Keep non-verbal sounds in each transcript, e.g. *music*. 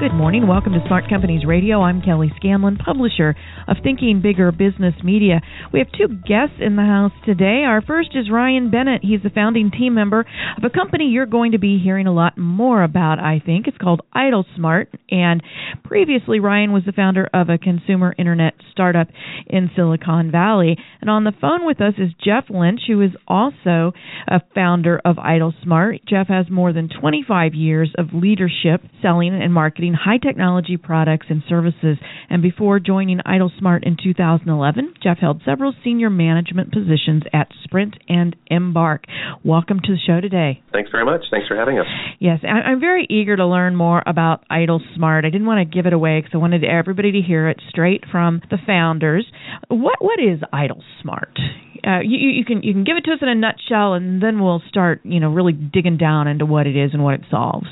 Good morning. Welcome to Smart Companies Radio. I'm Kelly Scanlon, publisher of Thinking Bigger Business Media. We have two guests in the house today. Our first is Ryan Bennett. He's the founding team member of a company you're going to be hearing a lot more about, I think. It's called Idle Smart. And previously, Ryan was the founder of a consumer internet startup in Silicon Valley. And on the phone with us is Jeff Lynch, who is also a founder of Idle Smart. Jeff has more than 25 years of leadership, selling, and marketing high technology products and services. And before joining IdleSmart in 2011, Jeff held several senior management positions at Sprint and Embarq. Welcome to the show today. Thanks very much. Thanks for having us. Yes, I'm very eager to learn more about IdleSmart. I didn't want to give it away because I wanted everybody to hear it straight from the founders. What what is IdleSmart? Uh, you, you can you can give it to us in a nutshell, and then we'll start you know really digging down into what it is and what it solves.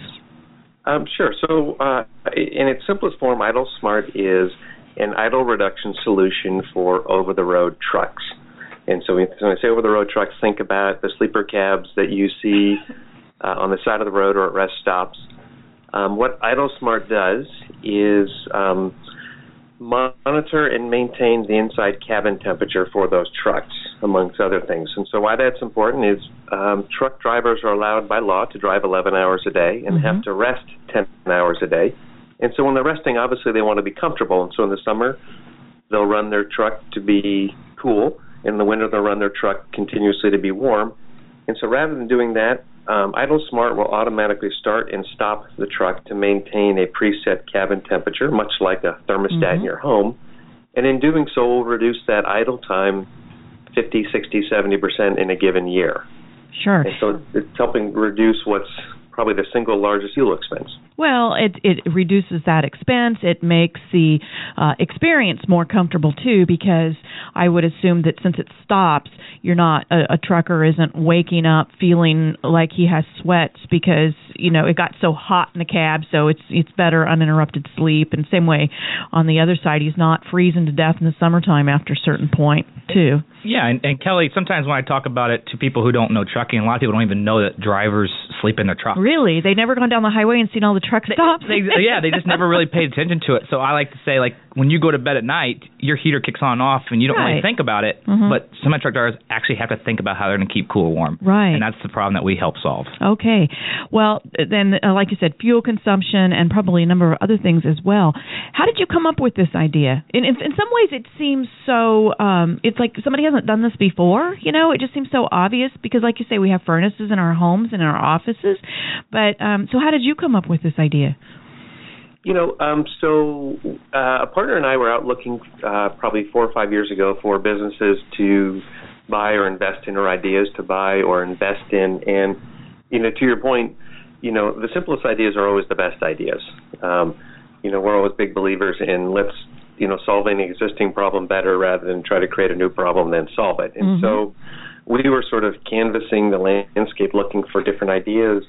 Um, sure. So, uh, in its simplest form, Idle Smart is an idle reduction solution for over the road trucks. And so, when I say over the road trucks, think about the sleeper cabs that you see uh, on the side of the road or at rest stops. Um, what Idle Smart does is um, monitor and maintain the inside cabin temperature for those trucks, amongst other things. And so, why that's important is um, truck drivers are allowed by law to drive 11 hours a day and mm-hmm. have to rest 10 hours a day. And so, when they're resting, obviously they want to be comfortable. And so, in the summer, they'll run their truck to be cool. In the winter, they'll run their truck continuously to be warm. And so, rather than doing that, um, IdleSmart will automatically start and stop the truck to maintain a preset cabin temperature, much like a thermostat mm-hmm. in your home. And in doing so, will reduce that idle time 50, 60, 70% in a given year. Sure. And so it's helping reduce what's probably the single largest fuel expense. Well, it it reduces that expense. It makes the uh, experience more comfortable too, because I would assume that since it stops, you're not a, a trucker isn't waking up feeling like he has sweats because you know it got so hot in the cab. So it's it's better uninterrupted sleep. And same way on the other side, he's not freezing to death in the summertime after a certain point too. Yeah, and, and Kelly, sometimes when I talk about it to people who don't know trucking, a lot of people don't even know that drivers sleep in their truck. Really, they never gone down the highway and seen all the truck stops. They, yeah, they just never really paid attention to it. So I like to say, like when you go to bed at night, your heater kicks on and off, and you don't right. really think about it. Mm-hmm. But semi truck drivers actually have to think about how they're going to keep cool or warm. Right. And that's the problem that we help solve. Okay. Well, then, uh, like you said, fuel consumption and probably a number of other things as well. How did you come up with this idea? In in, in some ways, it seems so. Um, it's like somebody hasn't done this before. You know, it just seems so obvious because, like you say, we have furnaces in our homes and in our offices. But um, so, how did you come up with this idea? You know, um, so uh, a partner and I were out looking uh, probably four or five years ago for businesses to buy or invest in, or ideas to buy or invest in. And you know, to your point, you know, the simplest ideas are always the best ideas. Um, you know, we're always big believers in let's you know solve any existing problem better rather than try to create a new problem then solve it. And mm-hmm. so we were sort of canvassing the landscape, looking for different ideas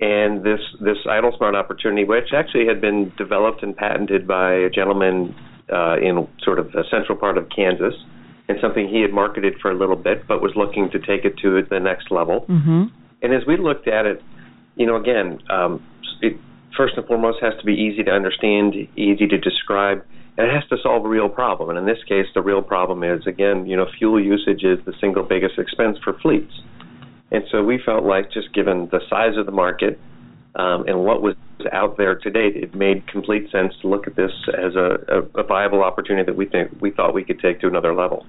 and this this idle smart opportunity, which actually had been developed and patented by a gentleman uh, in sort of the central part of Kansas, and something he had marketed for a little bit, but was looking to take it to the next level. Mm-hmm. And as we looked at it, you know, again, um, it first and foremost has to be easy to understand, easy to describe, and it has to solve a real problem. And in this case, the real problem is again, you know, fuel usage is the single biggest expense for fleets. And so we felt like just given the size of the market um, and what was out there to date, it made complete sense to look at this as a, a, a viable opportunity that we think we thought we could take to another level.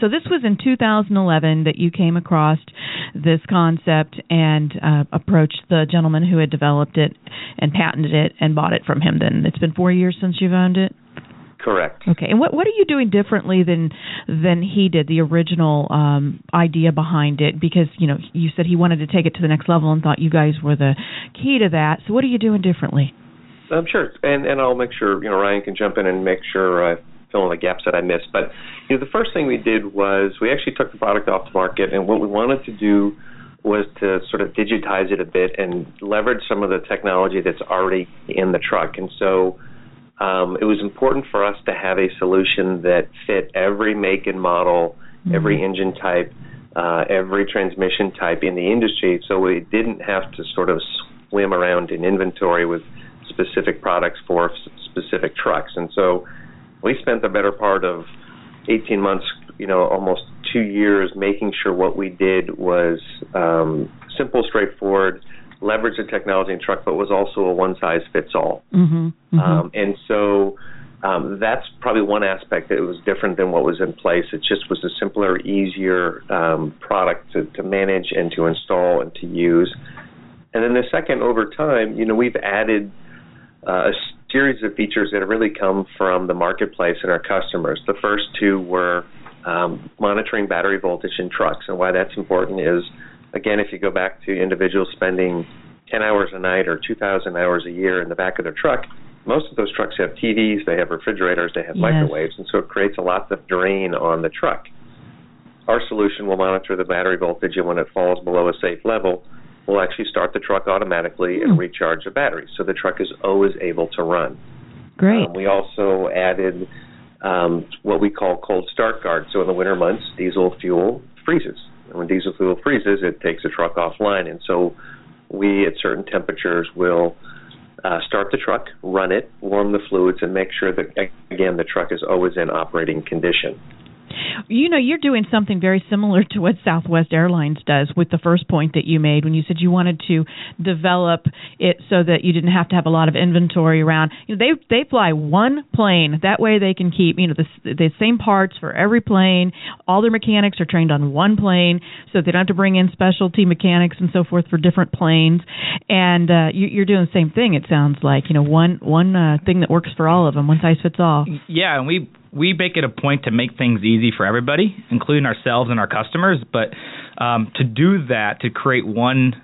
So this was in 2011 that you came across this concept and uh, approached the gentleman who had developed it and patented it and bought it from him. Then it's been four years since you've owned it. Correct. Okay. And what what are you doing differently than than he did the original um, idea behind it? Because you know you said he wanted to take it to the next level and thought you guys were the key to that. So what are you doing differently? I'm um, sure, and and I'll make sure you know Ryan can jump in and make sure I fill in the gaps that I missed. But you know the first thing we did was we actually took the product off the market, and what we wanted to do was to sort of digitize it a bit and leverage some of the technology that's already in the truck. And so um, it was important for us to have a solution that fit every make and model, mm-hmm. every engine type, uh, every transmission type in the industry, so we didn't have to sort of swim around in inventory with specific products for specific trucks. And so we spent the better part of 18 months, you know, almost two years making sure what we did was um, simple, straightforward, leverage the technology in truck, but was also a one size fits all. Mm-hmm, mm-hmm. Um, and so um, that's probably one aspect that was different than what was in place. It just was a simpler, easier um, product to, to manage and to install and to use. And then the second, over time, you know, we've added uh, a series of features that have really come from the marketplace and our customers. The first two were um, monitoring battery voltage in trucks, and why that's important is again, if you go back to individuals spending 10 hours a night or 2,000 hours a year in the back of their truck, most of those trucks have TVs, they have refrigerators, they have yes. microwaves, and so it creates a lot of drain on the truck. Our solution will monitor the battery voltage, and when it falls below a safe level, we'll actually start the truck automatically and hmm. recharge the battery, so the truck is always able to run. Great. Um, we also added um, what we call cold start guard. So in the winter months, diesel fuel freezes. When diesel fuel freezes, it takes the truck offline. And so we, at certain temperatures, will uh, start the truck, run it, warm the fluids, and make sure that, again, the truck is always in operating condition. You know, you're doing something very similar to what Southwest Airlines does with the first point that you made when you said you wanted to develop it so that you didn't have to have a lot of inventory around. You know, they they fly one plane. That way they can keep, you know, the the same parts for every plane. All their mechanics are trained on one plane, so they don't have to bring in specialty mechanics and so forth for different planes. And uh you, you're doing the same thing it sounds like, you know, one one uh, thing that works for all of them, one size fits all. Yeah, and we we make it a point to make things easy for everybody, including ourselves and our customers. But um, to do that, to create one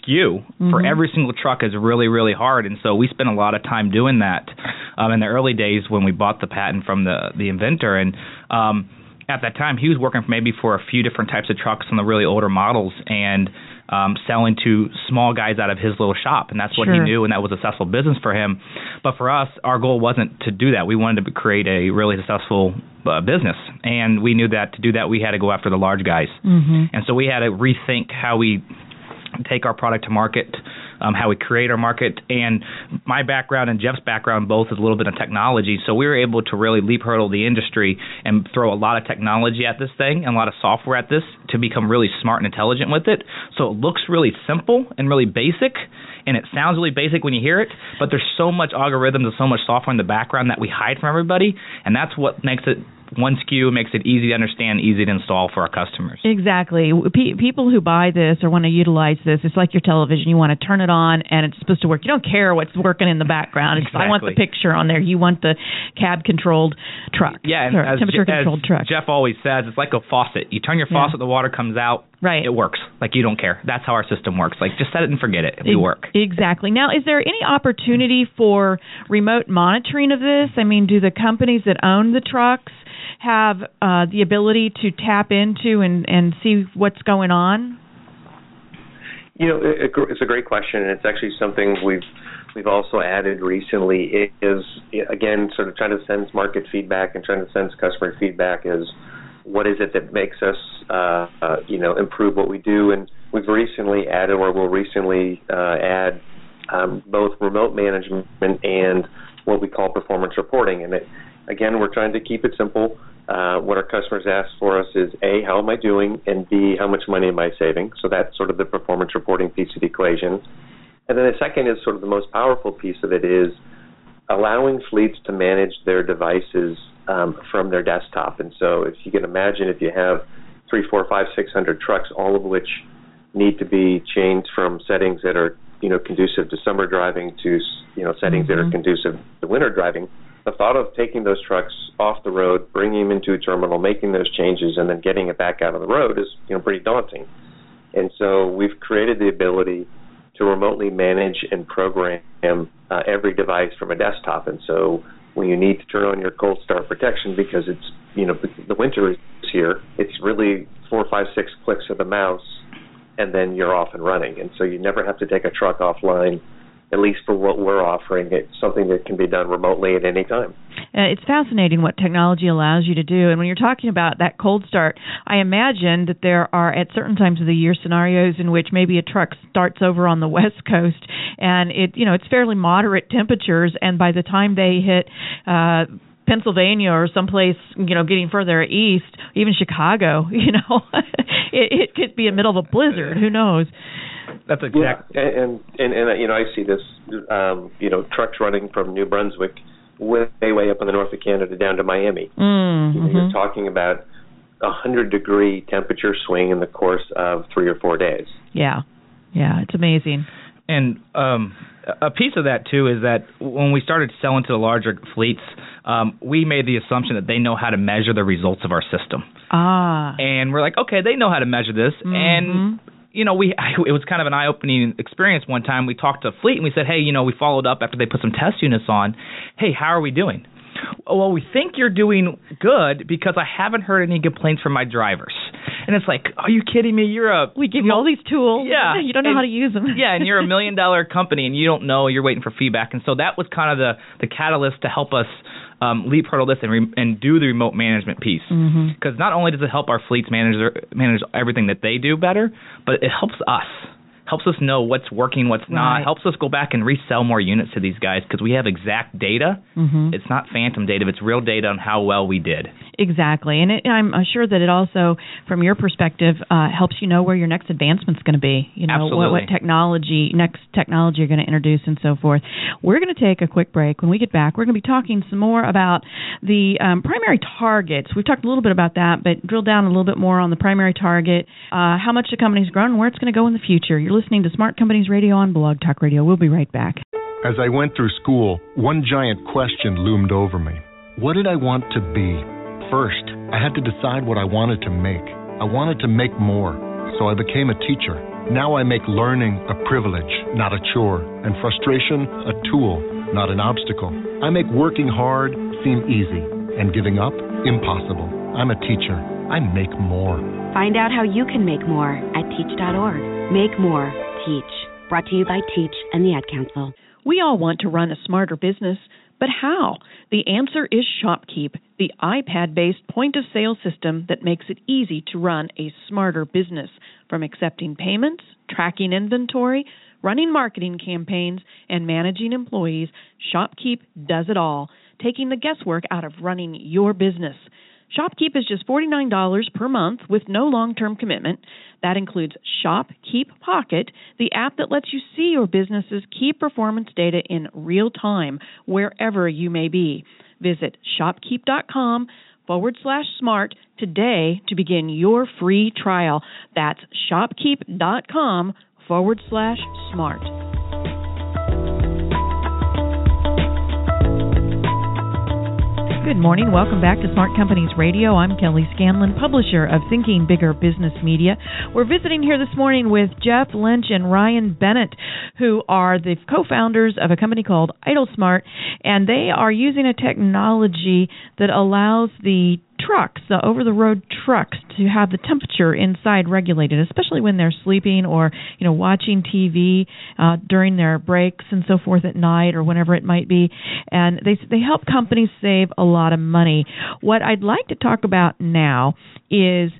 SKU mm-hmm. for every single truck is really, really hard. And so we spent a lot of time doing that um, in the early days when we bought the patent from the the inventor. And um, at that time, he was working maybe for a few different types of trucks on the really older models, and um, selling to small guys out of his little shop, and that's what sure. he knew, and that was a successful business for him. But for us, our goal wasn't to do that. We wanted to create a really successful uh, business, and we knew that to do that, we had to go after the large guys, mm-hmm. and so we had to rethink how we take our product to market um, how we create our market. And my background and Jeff's background both is a little bit of technology, so we were able to really leap hurdle the industry and throw a lot of technology at this thing and a lot of software at this to become really smart and intelligent with it. So it looks really simple and really basic and it sounds really basic when you hear it, but there's so much algorithms and so much software in the background that we hide from everybody, and that's what makes it one SKU makes it easy to understand, easy to install for our customers. Exactly. P- people who buy this or want to utilize this, it's like your television. You want to turn it on and it's supposed to work. You don't care what's working in the background. Exactly. I want the picture on there. You want the cab controlled truck. Yeah, and as, temperature controlled truck. Jeff always says, it's like a faucet. You turn your faucet, yeah. the water comes out. Right. It works. Like you don't care. That's how our system works. Like just set it and forget it. It will work. Exactly. Now, is there any opportunity for remote monitoring of this? I mean, do the companies that own the trucks have uh, the ability to tap into and, and see what's going on? You know, it's a great question, and it's actually something we've we've also added recently. Is again sort of trying to sense market feedback and trying to sense customer feedback. Is what is it that makes us uh, uh, you know improve what we do? And we've recently added, or will recently uh, add, um, both remote management and what we call performance reporting. And it, again, we're trying to keep it simple. Uh, what our customers ask for us is A, how am I doing? And B, how much money am I saving? So that's sort of the performance reporting piece of the equation. And then the second is sort of the most powerful piece of it is allowing fleets to manage their devices um, from their desktop. And so if you can imagine if you have three, four, five, six hundred trucks, all of which need to be changed from settings that are you know conducive to summer driving to you know settings mm-hmm. that are mm-hmm. conducive to winter driving the thought of taking those trucks off the road, bringing them into a terminal, making those changes, and then getting it back out on the road is you know pretty daunting. And so we've created the ability to remotely manage and program uh, every device from a desktop. And so when you need to turn on your cold start protection because it's you know the winter is here, it's really four, five, six clicks of the mouse, and then you're off and running. And so you never have to take a truck offline at least for what we're offering, it's something that can be done remotely at any time. Uh, it's fascinating what technology allows you to do. And when you're talking about that cold start, I imagine that there are at certain times of the year scenarios in which maybe a truck starts over on the *laughs* west coast and it, you know, it's fairly moderate temperatures, and by the time they hit uh, Pennsylvania or someplace, you know, getting further east, even Chicago, *laughs* you know, *laughs* it, it could be in the middle of a blizzard. Who knows? That's exactly. Yeah, and, and and you know I see this, um, you know, trucks running from New Brunswick way way up in the north of Canada down to Miami. Mm, you know, mm-hmm. You're talking about a hundred degree temperature swing in the course of three or four days. Yeah, yeah, it's amazing. And um, a piece of that too is that when we started selling to the larger fleets, um, we made the assumption that they know how to measure the results of our system. Ah. And we're like, okay, they know how to measure this, mm-hmm. and you know, we *laughs* I, it was kind of an eye-opening experience. One time, we talked to Fleet and we said, "Hey, you know, we followed up after they put some test units on. Hey, how are we doing?" Well, we think you're doing good because I haven't heard any complaints from my drivers. And it's like, are you kidding me? You're a we give you all these tools. Yeah, you don't know and, how to use them. *laughs* yeah, and you're a million dollar company and you don't know. You're waiting for feedback, and so that was kind of the the catalyst to help us um, leap hurdle this and, re- and do the remote management piece. Because mm-hmm. not only does it help our fleets manage their, manage everything that they do better, but it helps us helps us know what's working, what's right. not, helps us go back and resell more units to these guys because we have exact data. Mm-hmm. It's not phantom data, it's real data on how well we did. Exactly, and it, I'm sure that it also, from your perspective, uh, helps you know where your next advancement's going to be. You know Absolutely. what, what technology, next technology you're going to introduce, and so forth. We're going to take a quick break. When we get back, we're going to be talking some more about the um, primary targets. We've talked a little bit about that, but drill down a little bit more on the primary target, uh, how much the company's grown, and where it's going to go in the future. You're listening to Smart Companies Radio on Blog Talk Radio. We'll be right back. As I went through school, one giant question loomed over me. What did I want to be? First, I had to decide what I wanted to make. I wanted to make more, so I became a teacher. Now I make learning a privilege, not a chore, and frustration a tool, not an obstacle. I make working hard seem easy, and giving up impossible. I'm a teacher. I make more. Find out how you can make more at teach.org. Make more Teach. Brought to you by Teach and the Ad Council. We all want to run a smarter business, but how? The answer is ShopKeep, the iPad based point of sale system that makes it easy to run a smarter business. From accepting payments, tracking inventory, running marketing campaigns, and managing employees, ShopKeep does it all, taking the guesswork out of running your business. ShopKeep is just $49 per month with no long term commitment. That includes ShopKeep Pocket, the app that lets you see your business's key performance data in real time, wherever you may be. Visit shopkeep.com forward slash smart today to begin your free trial. That's shopkeep.com forward slash smart. Good morning. Welcome back to Smart Companies Radio. I'm Kelly Scanlon, publisher of Thinking Bigger Business Media. We're visiting here this morning with Jeff Lynch and Ryan Bennett, who are the co founders of a company called IdleSmart, and they are using a technology that allows the trucks, the over the road trucks, to have the temperature inside regulated, especially when they're sleeping or you know watching TV uh, during their breaks and so forth at night or whenever it might be. And they they help companies save a lot of money. What I'd like to talk about now is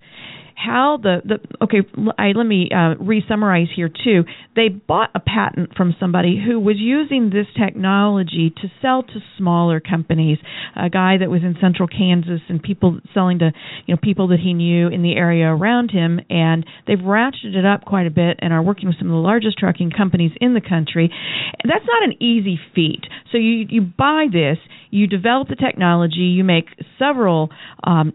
how the, the okay I, let me uh, re-summarize here too. They bought a patent from somebody who was using this technology to sell to smaller companies. A guy that was in central kansas and people selling to you know people that he knew in the area around him. And they've ratcheted it up quite a bit and are working with some of the largest trucking companies in the country. That's not an easy feat. So you you buy this you develop the technology you make several um,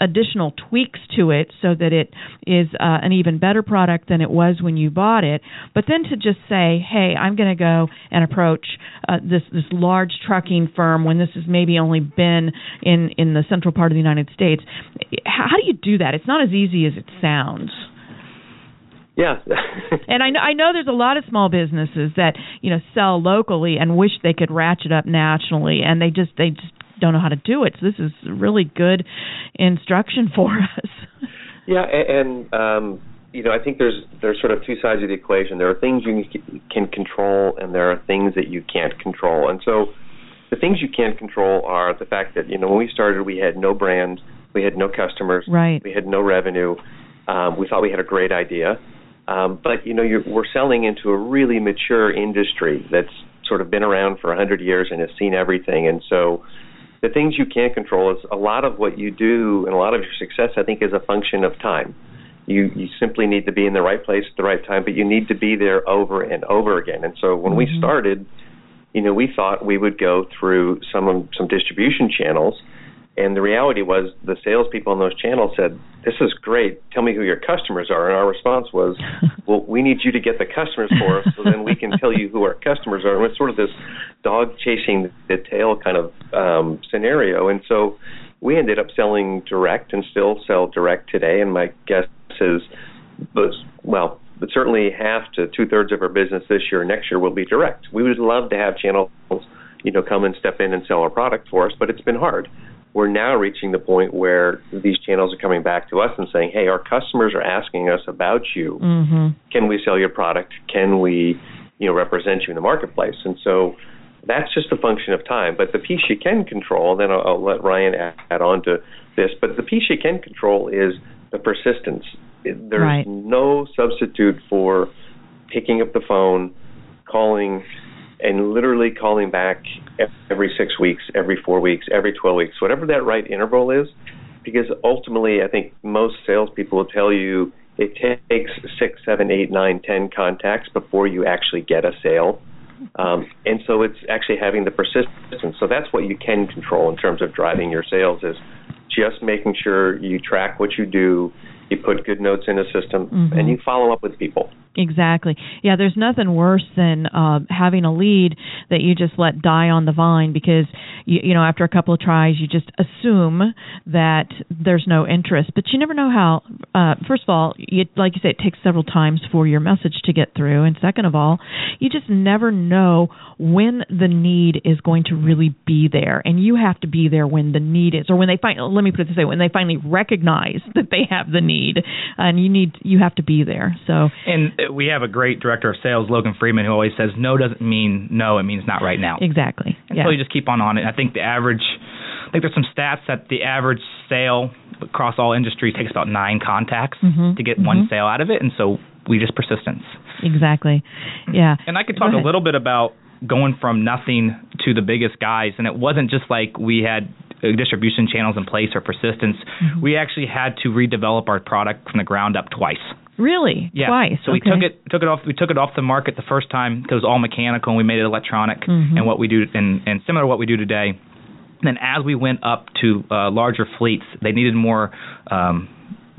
additional tweaks to it so that it is uh, an even better product than it was when you bought it. But then to just say, "Hey, I'm going to go and approach uh, this this large trucking firm when this has maybe only been in in the central part of the United States," how do you do that? It's not as easy as it sounds. Yeah. *laughs* *laughs* and I know I know there's a lot of small businesses that, you know, sell locally and wish they could ratchet up nationally and they just they just don't know how to do it. So this is really good instruction for *laughs* us. yeah, and, and um you know, I think there's there's sort of two sides of the equation. There are things you can control and there are things that you can't control. And so the things you can't control are the fact that, you know, when we started we had no brand, we had no customers, right. we had no revenue. Um, we thought we had a great idea um, but you know, you're, we're selling into a really mature industry that's sort of been around for a hundred years and has seen everything. And so, the things you can't control is a lot of what you do and a lot of your success. I think is a function of time. You you simply need to be in the right place at the right time, but you need to be there over and over again. And so when mm-hmm. we started, you know, we thought we would go through some some distribution channels and the reality was the salespeople on those channels said, This is great. Tell me who your customers are. And our response was, *laughs* Well, we need you to get the customers for us so then we can tell you who our customers are. And it's sort of this dog chasing the tail kind of um, scenario. And so we ended up selling direct and still sell direct today. And my guess is, well, but certainly half to two thirds of our business this year next year will be direct. We would love to have channels, you know, come and step in and sell our product for us, but it's been hard we're now reaching the point where these channels are coming back to us and saying, "Hey, our customers are asking us about you. Mm-hmm. Can we sell your product? Can we, you know, represent you in the marketplace?" And so that's just a function of time. But the piece you can control, then I'll, I'll let Ryan add, add on to this. But the piece you can control is the persistence. There's right. no substitute for picking up the phone, calling and literally calling back every six weeks, every four weeks, every 12 weeks, whatever that right interval is. Because ultimately, I think most salespeople will tell you it takes six, seven, eight, nine, ten contacts before you actually get a sale. Um, and so it's actually having the persistence. So that's what you can control in terms of driving your sales is just making sure you track what you do, you put good notes in a system, mm-hmm. and you follow up with people. Exactly. Yeah, there's nothing worse than uh, having a lead that you just let die on the vine because you, you know after a couple of tries you just assume that there's no interest. But you never know how. Uh, first of all, you, like you say, it takes several times for your message to get through, and second of all, you just never know when the need is going to really be there, and you have to be there when the need is, or when they find. Let me put it this way: when they finally recognize that they have the need, and you need you have to be there. So and we have a great director of sales, Logan Freeman, who always says no doesn't mean no, it means not right now. Exactly. And yeah. so you just keep on on it. I think the average, I think there's some stats that the average sale across all industries takes about nine contacts mm-hmm. to get mm-hmm. one sale out of it, and so we just persistence. Exactly. Yeah. And I could talk a little bit about going from nothing to the biggest guys, and it wasn't just like we had uh, distribution channels in place or persistence. Mm-hmm. We actually had to redevelop our product from the ground up twice. Really? Yeah. Twice. So okay. we took it took it off we took it off the market the first time because it was all mechanical and we made it electronic mm-hmm. and what we do and, and similar to what we do today. And then as we went up to uh, larger fleets, they needed more um,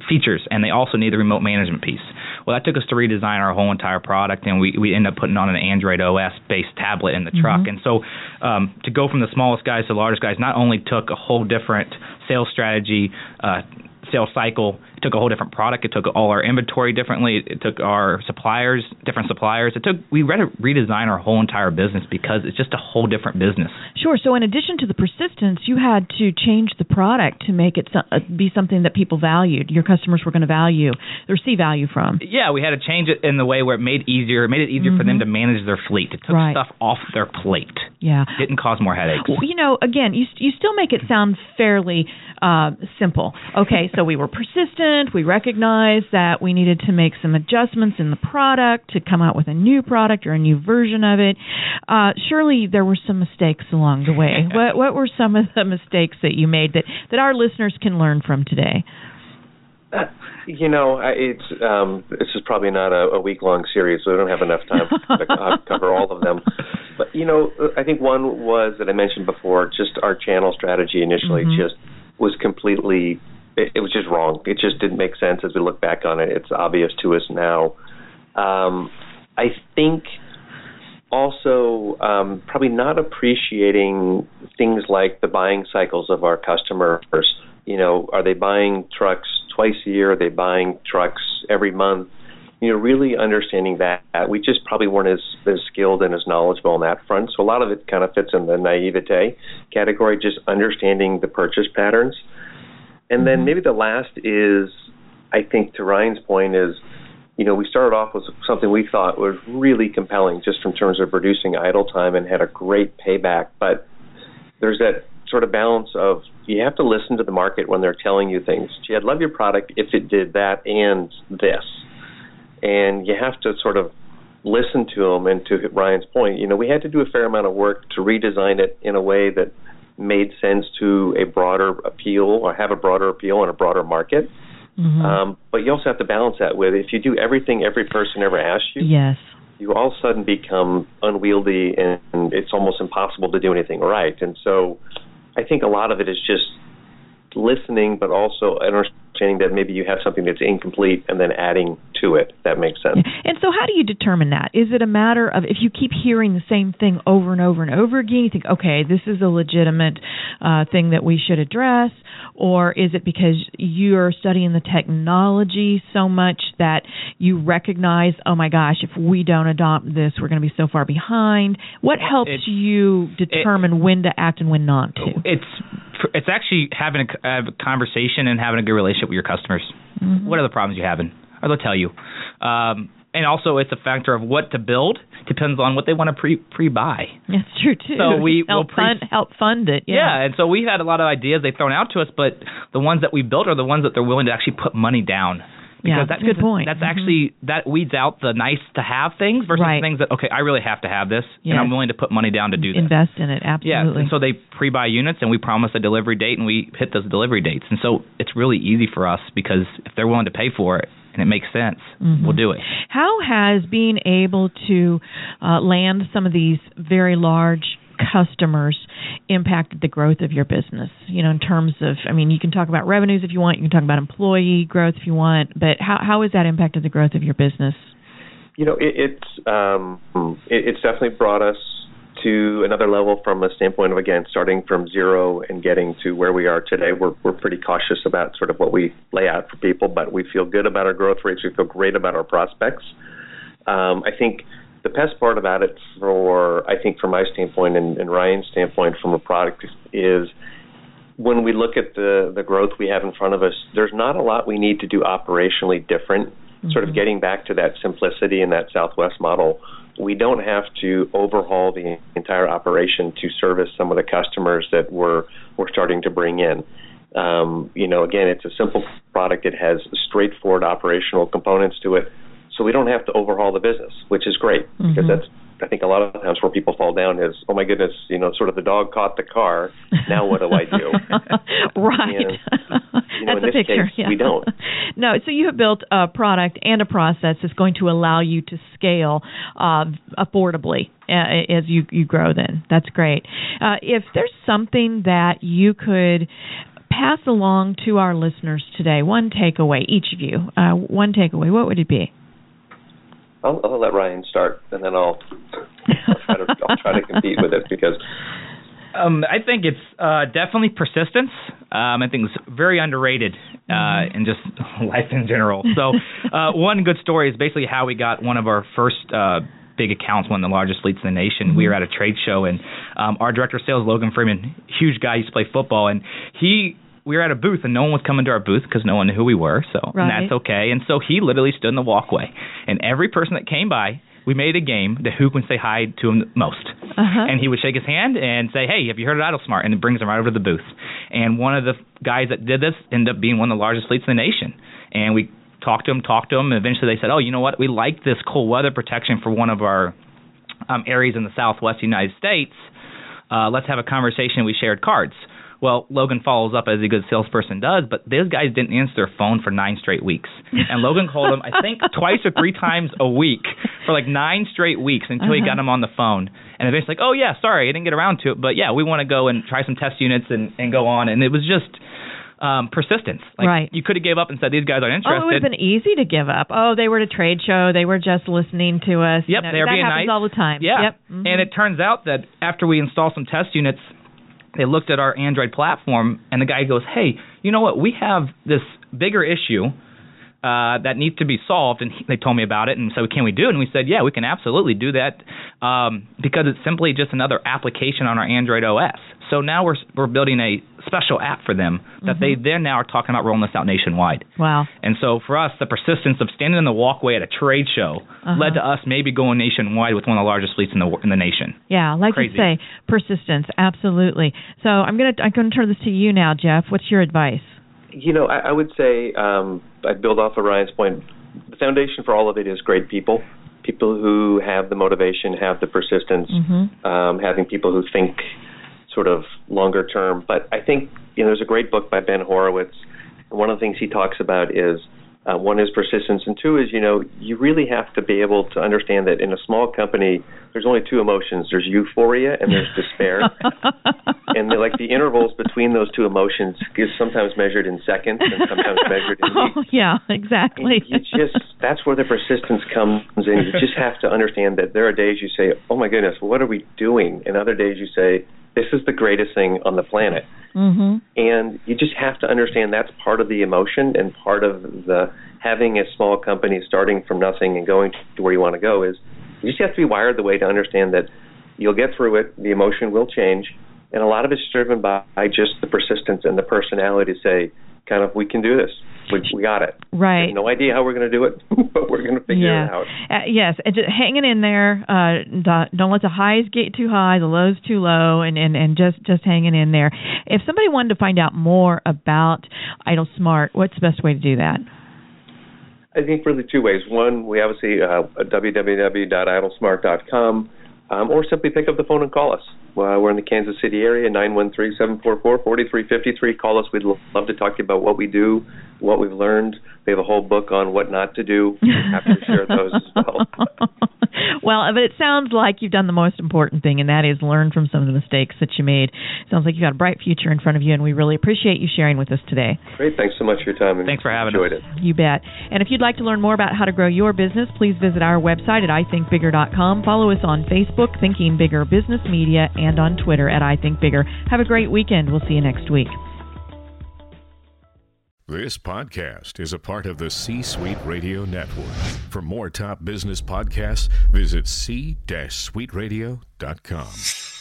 features and they also need the remote management piece. Well, that took us to redesign our whole entire product, and we we ended up putting on an Android OS based tablet in the truck. Mm-hmm. And so, um, to go from the smallest guys to the largest guys not only took a whole different sales strategy, uh, sales cycle. It took a whole different product. It took all our inventory differently. It took our suppliers, different suppliers. It took we had to redesign our whole entire business because it's just a whole different business. Sure. So in addition to the persistence, you had to change the product to make it uh, be something that people valued. Your customers were going to value or see value from. Yeah, we had to change it in the way where it made easier. It made it easier mm-hmm. for them to manage their fleet. It took right. stuff off their plate. Yeah. Didn't cause more headaches. Well, you know, again, you you still make it sound fairly uh, simple. Okay, so we were persistent. We recognized that we needed to make some adjustments in the product to come out with a new product or a new version of it. Uh, surely there were some mistakes along the way. *laughs* what, what were some of the mistakes that you made that, that our listeners can learn from today? Uh, you know, it's um, this is probably not a, a week long series, so we don't have enough time to *laughs* uh, cover all of them. But you know, I think one was that I mentioned before, just our channel strategy initially mm-hmm. just was completely it, it was just wrong. It just didn't make sense as we look back on it. It's obvious to us now. Um, I think also um, probably not appreciating things like the buying cycles of our customers. You know, are they buying trucks twice a year? Are they buying trucks every month? You know, really understanding that we just probably weren't as, as skilled and as knowledgeable on that front. So a lot of it kind of fits in the naivete category, just understanding the purchase patterns. And then mm-hmm. maybe the last is, I think, to Ryan's point, is you know, we started off with something we thought was really compelling just in terms of reducing idle time and had a great payback. But there's that sort of balance of you have to listen to the market when they're telling you things. Gee, I'd love your product if it did that and this. And you have to sort of listen to them. And to Ryan's point, you know, we had to do a fair amount of work to redesign it in a way that made sense to a broader appeal or have a broader appeal in a broader market. Mm-hmm. Um, but you also have to balance that with if you do everything every person ever asks you. Yes. You all of a sudden become unwieldy and it's almost impossible to do anything right. And so I think a lot of it is just listening, but also understanding that maybe you have something that's incomplete and then adding to it. That makes sense. And so, how do you determine that? Is it a matter of if you keep hearing the same thing over and over and over again, you think, okay, this is a legitimate uh, thing that we should address, or is it because you're studying the technology so much that you recognize, oh my gosh, if we don't adopt this, we're going to be so far behind? What helps it, you determine it, when to act and when not to? It's it's actually having a, a conversation and having a good relationship with your customers. Mm-hmm. What are the problems you're having? Or they'll tell you. Um, and also, it's a factor of what to build depends on what they want to pre pre buy. That's true too. So we help will pre- fund help fund it. Yeah. yeah, and so we've had a lot of ideas they've thrown out to us, but the ones that we built are the ones that they're willing to actually put money down because yeah, that's a good point. That's mm-hmm. actually that weeds out the nice to have things versus right. things that okay, I really have to have this, yes. and I'm willing to put money down to do this. Invest in it, absolutely. Yeah, and so they pre-buy units, and we promise a delivery date, and we hit those delivery dates, and so it's really easy for us because if they're willing to pay for it and it makes sense, mm-hmm. we'll do it. How has being able to uh, land some of these very large customers impacted the growth of your business? You know, in terms of, I mean, you can talk about revenues if you want, you can talk about employee growth if you want, but how how has that impacted the growth of your business? You know, it, it's um, it, it's definitely brought us to another level from a standpoint of again starting from zero and getting to where we are today. We're we're pretty cautious about sort of what we lay out for people, but we feel good about our growth rates. We feel great about our prospects. Um, I think the best part about it, for I think from my standpoint and, and Ryan's standpoint from a product, is when we look at the the growth we have in front of us. There's not a lot we need to do operationally different. Mm-hmm. Sort of mm-hmm. getting back to that simplicity and that Southwest model. We don't have to overhaul the entire operation to service some of the customers that we're we're starting to bring in. Um, you know, again, it's a simple product. It has straightforward operational components to it so we don't have to overhaul the business, which is great mm-hmm. because that's I think a lot of times where people fall down is, oh my goodness, you know, sort of the dog caught the car. Now what do I do? *laughs* right. And, you know, That's a picture. Case, yeah. We don't. no. So you have built a product and a process that's going to allow you to scale uh, affordably uh, as you you grow. Then that's great. Uh, if there's something that you could pass along to our listeners today, one takeaway, each of you, uh, one takeaway, what would it be? I'll, I'll let Ryan start, and then I'll I'll try to, I'll try to compete with it because. Um, I think it's uh, definitely persistence. Um, I think it's very underrated uh, mm-hmm. in just *laughs* life in general. So, uh, one good story is basically how we got one of our first uh, big accounts, one of the largest fleets in the nation. Mm-hmm. We were at a trade show, and um, our director of sales, Logan Freeman, huge guy, used to play football, and he we were at a booth and no one was coming to our booth because no one knew who we were. So right. and that's okay. And so he literally stood in the walkway, and every person that came by, we made a game to who can say hi to him most. Uh-huh. And he would shake his hand and say, "Hey, have you heard of Idle Smart?" And it brings him right over to the booth. And one of the guys that did this ended up being one of the largest fleets in the nation. And we talked to him, talked to him, and eventually they said, "Oh, you know what? We like this cold weather protection for one of our um, areas in the Southwest United States. Uh, let's have a conversation." We shared cards. Well, Logan follows up as a good salesperson does, but those guys didn't answer their phone for nine straight weeks. And Logan called them, I think, *laughs* twice or three times a week for like nine straight weeks until uh-huh. he got them on the phone. And eventually, like, oh, yeah, sorry, I didn't get around to it, but yeah, we want to go and try some test units and, and go on. And it was just um, persistence. Like, right. You could have gave up and said these guys aren't interested. Oh, it would have been easy to give up. Oh, they were at a trade show. They were just listening to us. Yep, you know, they were that being happens nice. all the time. Yeah. Yep. mhm. And it turns out that after we install some test units, they looked at our Android platform, and the guy goes, "Hey, you know what? We have this bigger issue." Uh, that needs to be solved, and he, they told me about it, and so can we do it? And we said, yeah, we can absolutely do that um, because it's simply just another application on our Android OS. So now we're we're building a special app for them that they then now are talking about rolling this out nationwide. wow. And so for us, the persistence of standing in the walkway at a trade show Uh-huh. led to us maybe going nationwide with one of the largest fleets in the in the nation. Yeah, like Crazy. you say, persistence, absolutely. So I'm gonna I'm gonna turn this to you now, Jeff. What's your advice? You know, I, I would say um, I'd build off of Ryan's point. The foundation for all of it is great people, people who have the motivation, have the persistence, Mm-hmm. um, having people who think sort of longer term. But I think you know, there's a great book by Ben Horowitz. And one of the things he talks about is uh, one is persistence, and two is you know you really have to be able to understand that in a small company there's only two emotions: there's euphoria and there's despair. *laughs* and the, like the intervals between those two emotions is sometimes measured in seconds and sometimes measured in *laughs* oh, weeks. yeah, exactly. You just that's where the persistence comes in. You just have to understand that there are days you say, "Oh my goodness, what are we doing?" and other days you say, "This is the greatest thing on the planet." mhm. And you just have to understand that's part of the emotion and part of the having a small company starting from nothing and going to where you want to go is you just have to be wired the way to understand that you'll get through it, the emotion will change, and a lot of it's driven by just the persistence and the personality to say, kind of, we can do this. We, we got it. Right. No idea how we're going to do it, *laughs* but we're going to figure yeah. it out. Uh, yes, and just hanging in there. Uh, don't- let the highs get too high, the lows too low, and, and, and just just hanging in there. If somebody wanted to find out more about Idle Smart, what's the best way to do that? I think really two ways. One, we obviously uh, www.idlesmart.com, um, or simply pick up the phone and call us. Uh, we're in the Kansas City area, 913-744-4353. Call us. We'd lo- love to talk to you about what we do, what we've learned. We have a whole book on what not to do. *laughs* We're happy to share those as well. *laughs* well, but it sounds like you've done the most important thing, and that is learn from some of the mistakes that you made. Sounds like you've got a bright future in front of you, and we really appreciate you sharing with us today. Great. Thanks so much for your time. And Thanks for having enjoyed us. it. You bet. And if you'd like to learn more about how to grow your business, please visit our website at ithinkbigger.com. Follow us on Facebook, Thinking Bigger Business Media, and on Twitter at I Think Bigger. Have a great weekend. We'll see you next week. This podcast is a part of the C Suite Radio Network. For more top business podcasts, visit c-suiteradio.com.